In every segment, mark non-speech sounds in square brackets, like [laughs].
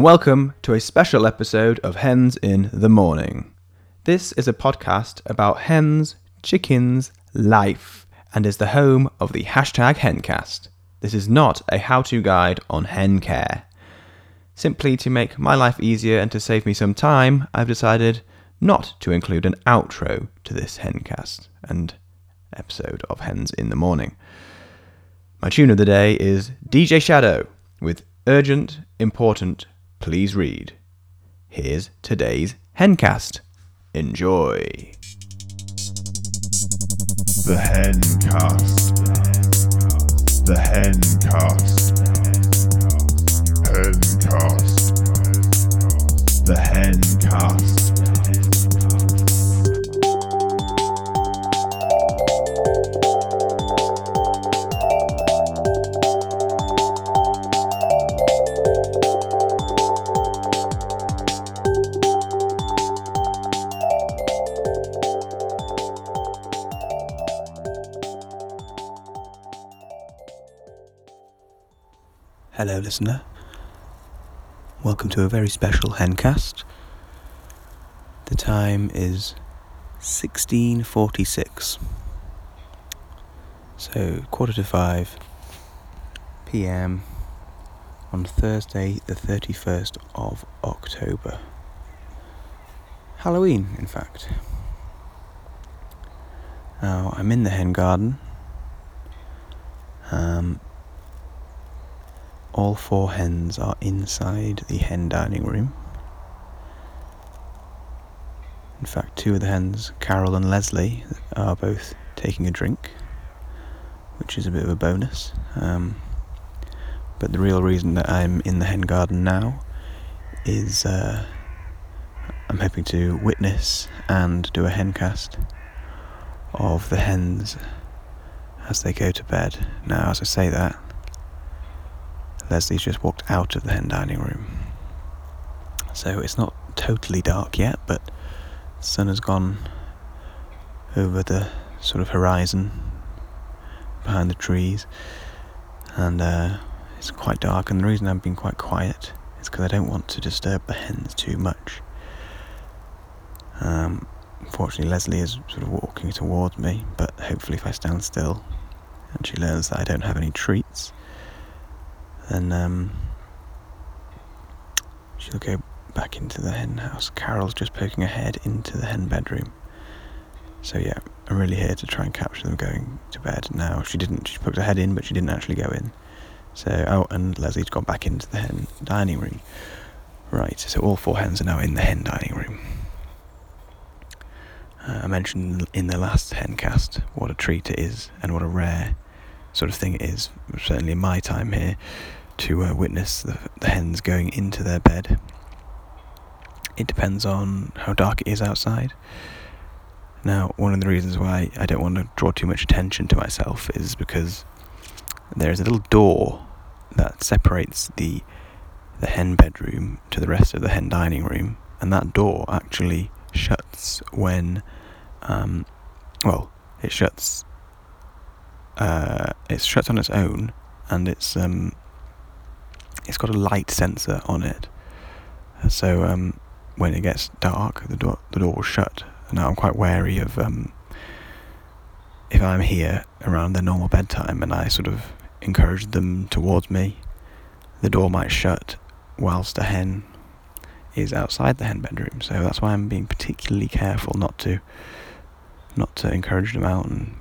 and welcome to a special episode of Hens in the Morning. This is a podcast about hens, chickens, life, and is the home of the hashtag Hencast. This is not a how to guide on hen care. Simply to make my life easier and to save me some time, I've decided not to include an outro to this Hencast and episode of Hens in the Morning. My tune of the day is DJ Shadow with Urgent, Important, Please Read. Here's today's Hencast. Enjoy. The Hencast. The Hencast. Hencast. The Hencast. Hello, listener. Welcome to a very special Hencast. The time is 1646. So, quarter to five pm on Thursday, the 31st of October. Halloween, in fact. Now, I'm in the hen garden. All four hens are inside the hen dining room. In fact, two of the hens, Carol and Leslie, are both taking a drink, which is a bit of a bonus. Um, but the real reason that I'm in the hen garden now is uh, I'm hoping to witness and do a hen cast of the hens as they go to bed. Now, as I say that, Leslie's just walked out of the hen dining room. So it's not totally dark yet, but the sun has gone over the sort of horizon behind the trees, and uh, it's quite dark. And the reason I've been quite quiet is because I don't want to disturb the hens too much. Um, unfortunately, Leslie is sort of walking towards me, but hopefully, if I stand still and she learns that I don't have any treats, then um, she'll go back into the hen house. Carol's just poking her head into the hen bedroom. So yeah, I'm really here to try and capture them going to bed now. She didn't. She poked her head in, but she didn't actually go in. So oh, and Leslie's gone back into the hen dining room. Right. So all four hens are now in the hen dining room. Uh, I mentioned in the last hen cast what a treat it is and what a rare sort of thing it is, certainly in my time here, to uh, witness the, the hens going into their bed. It depends on how dark it is outside. Now, one of the reasons why I don't want to draw too much attention to myself is because there is a little door that separates the the hen bedroom to the rest of the hen dining room, and that door actually shuts when, um, well, it shuts. Uh, it shuts on its own, and it's um, it's got a light sensor on it. So um, when it gets dark, the door the door will shut. Now I'm quite wary of um, if I'm here around their normal bedtime and I sort of encourage them towards me, the door might shut whilst the hen is outside the hen bedroom. So that's why I'm being particularly careful not to not to encourage them out and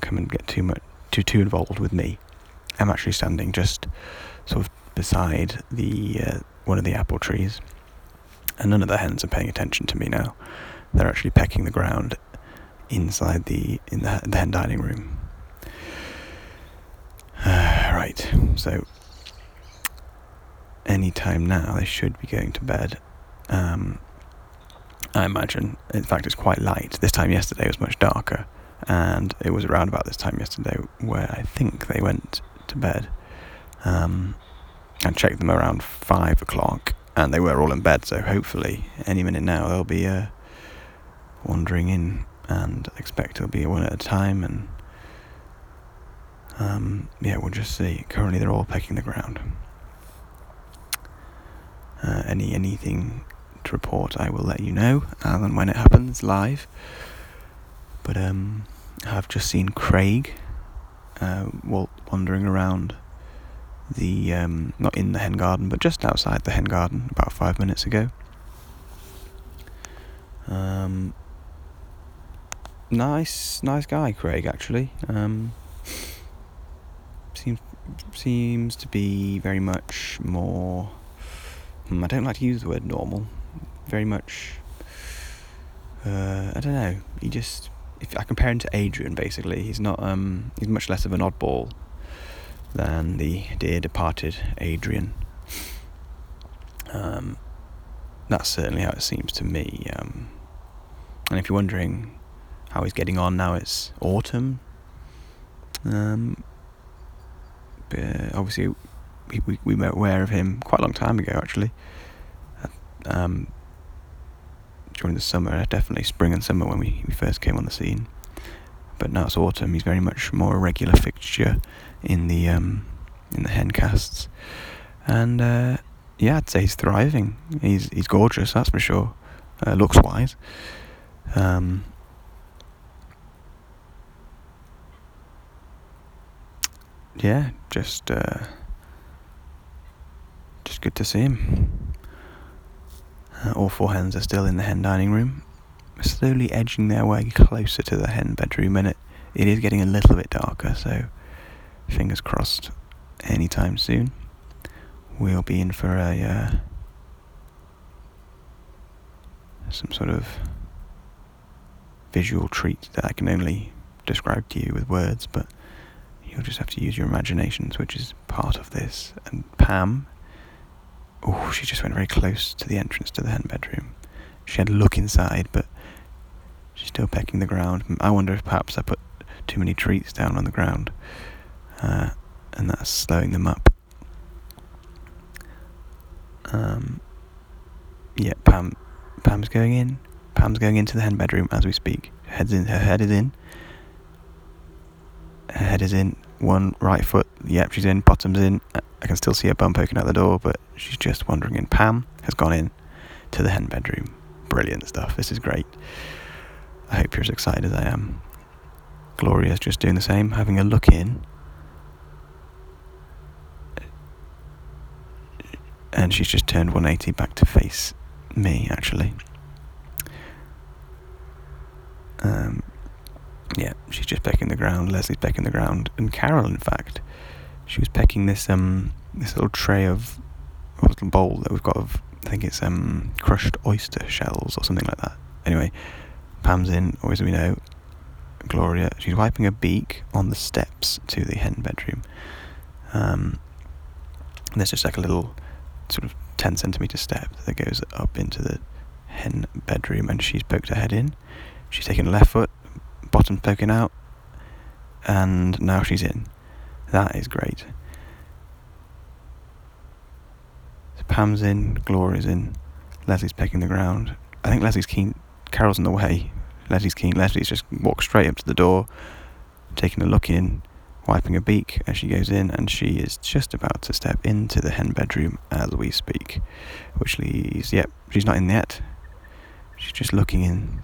come and get too much too too involved with me. I'm actually standing just sort of beside the uh, one of the apple trees, and none of the hens are paying attention to me now. They're actually pecking the ground inside the in the, the hen dining room. Uh, [sighs] right, so any time now they should be going to bed. Um, I imagine. In fact, it's quite light. This time yesterday was much darker, and it was around about this time yesterday where I think they went to bed. Um, I checked them around five o'clock, and they were all in bed. So hopefully, any minute now they'll be uh, wandering in, and expect it'll be one at a time. And um, yeah, we'll just see. Currently, they're all pecking the ground. Uh, any anything to report, I will let you know as and when it happens live. But um, I've just seen Craig uh, wandering around the um, not in the hen garden, but just outside the hen garden about five minutes ago. Um, nice, nice guy, Craig. Actually, um, seems seems to be very much more. Hmm, I don't like to use the word normal. Very much. Uh, I don't know. He just. If I compare him to Adrian, basically, he's not. Um, he's much less of an oddball than the dear departed Adrian. Um, that's certainly how it seems to me. Um, and if you're wondering how he's getting on now, it's autumn. Um, obviously, we, we, we were aware of him quite a long time ago, actually. Um, during the summer, definitely spring and summer when we, we first came on the scene. But now it's autumn, he's very much more a regular fixture in the um, in the hen casts, and uh, yeah, I'd say he's thriving. He's he's gorgeous, that's for sure. Uh, looks wise. Um, yeah, just uh, just good to see him. Uh, all four hens are still in the hen dining room, slowly edging their way closer to the hen bedroom, and it, it is getting a little bit darker, so fingers crossed anytime soon. We'll be in for a uh, some sort of visual treat that I can only describe to you with words, but you'll just have to use your imaginations, which is part of this. And Pam, oh, she just went very close to the entrance to the hen bedroom. She had a look inside, but she's still pecking the ground. I wonder if perhaps I put too many treats down on the ground uh, and that's slowing them up. Um, yeah, Pam, Pam's going in. Pam's going into the hen bedroom as we speak. Her head's in. Her head is in. Her head is in. One right foot. Yep, she's in. Bottom's in. I can still see her bum poking out the door, but she's just wandering in. Pam has gone in to the hen bedroom. Brilliant stuff. This is great. I hope you're as excited as I am. Gloria's just doing the same, having a look in and she's just turned 180 back to face me actually. Um, yeah, she's just pecking the ground. Leslie's pecking the ground, and Carol, in fact, she was pecking this um this little tray of or little bowl that we've got of I think it's um crushed oyster shells or something like that. Anyway, Pam's in, always we know, Gloria. She's wiping a beak on the steps to the hen bedroom. Um, there's just like a little sort of 10 centimeter step that goes up into the hen bedroom and she's poked her head in. She's taken left foot, bottom poking out, and now she's in. That is great. So Pam's in, Gloria's in, Leslie's pecking the ground. I think Leslie's keen, Carol's in the way. Leslie's keen. Leslie's just walked straight up to the door, taking a look in, wiping her beak as she goes in, and she is just about to step into the hen bedroom uh, as we speak. Which leaves, yep, she's not in yet. She's just looking in.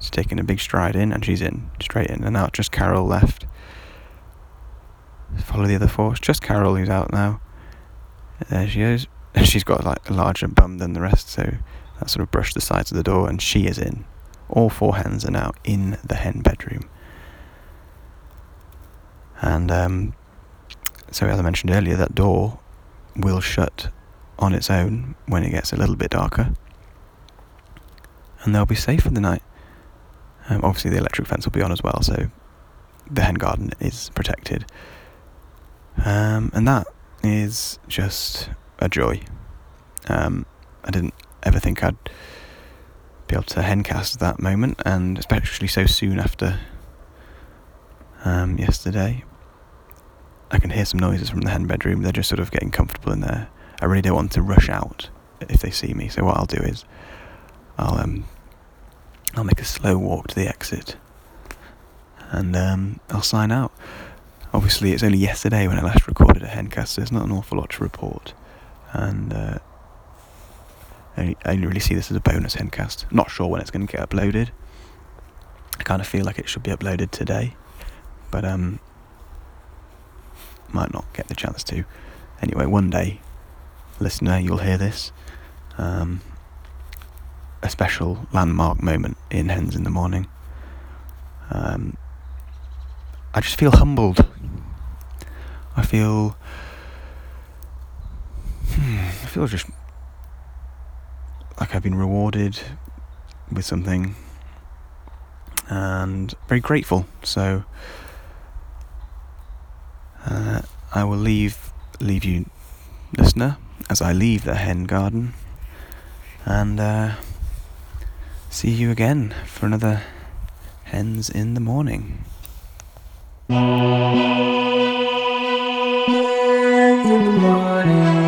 She's taking a big stride in, and she's in, straight in, and out. Just Carol left. Follow the other four. Just Carol who's out now. There she is. [laughs] She's got like a larger bum than the rest, so that sort of brushed the sides of the door, and she is in. All four hens are now in the hen bedroom. And um, so, as I mentioned earlier, that door will shut on its own when it gets a little bit darker, and they'll be safe for the night. Um, obviously, the electric fence will be on as well, so the hen garden is protected. Um, and that is just a joy. Um, I didn't ever think I'd be able to hencast that moment, and especially so soon after um, yesterday. I can hear some noises from the hen bedroom. They're just sort of getting comfortable in there. I really don't want to rush out if they see me. So what I'll do is, I'll um, I'll make a slow walk to the exit, and um, I'll sign out. Obviously, it's only yesterday when I last recorded a hencast, so there's not an awful lot to report, and uh, I, only really see this as a bonus hencast. Not sure when it's going to get uploaded. I kind of feel like it should be uploaded today, but um, might not get the chance to. Anyway, one day, listener, you'll hear this. Um, a special landmark moment in Hens in the Morning. Um, I just feel humbled. I feel. Hmm, I feel just like I've been rewarded with something and very grateful. So uh, I will leave leave you, listener, as I leave the hen garden, and uh, see you again for another hens in the morning. Hens in the morning.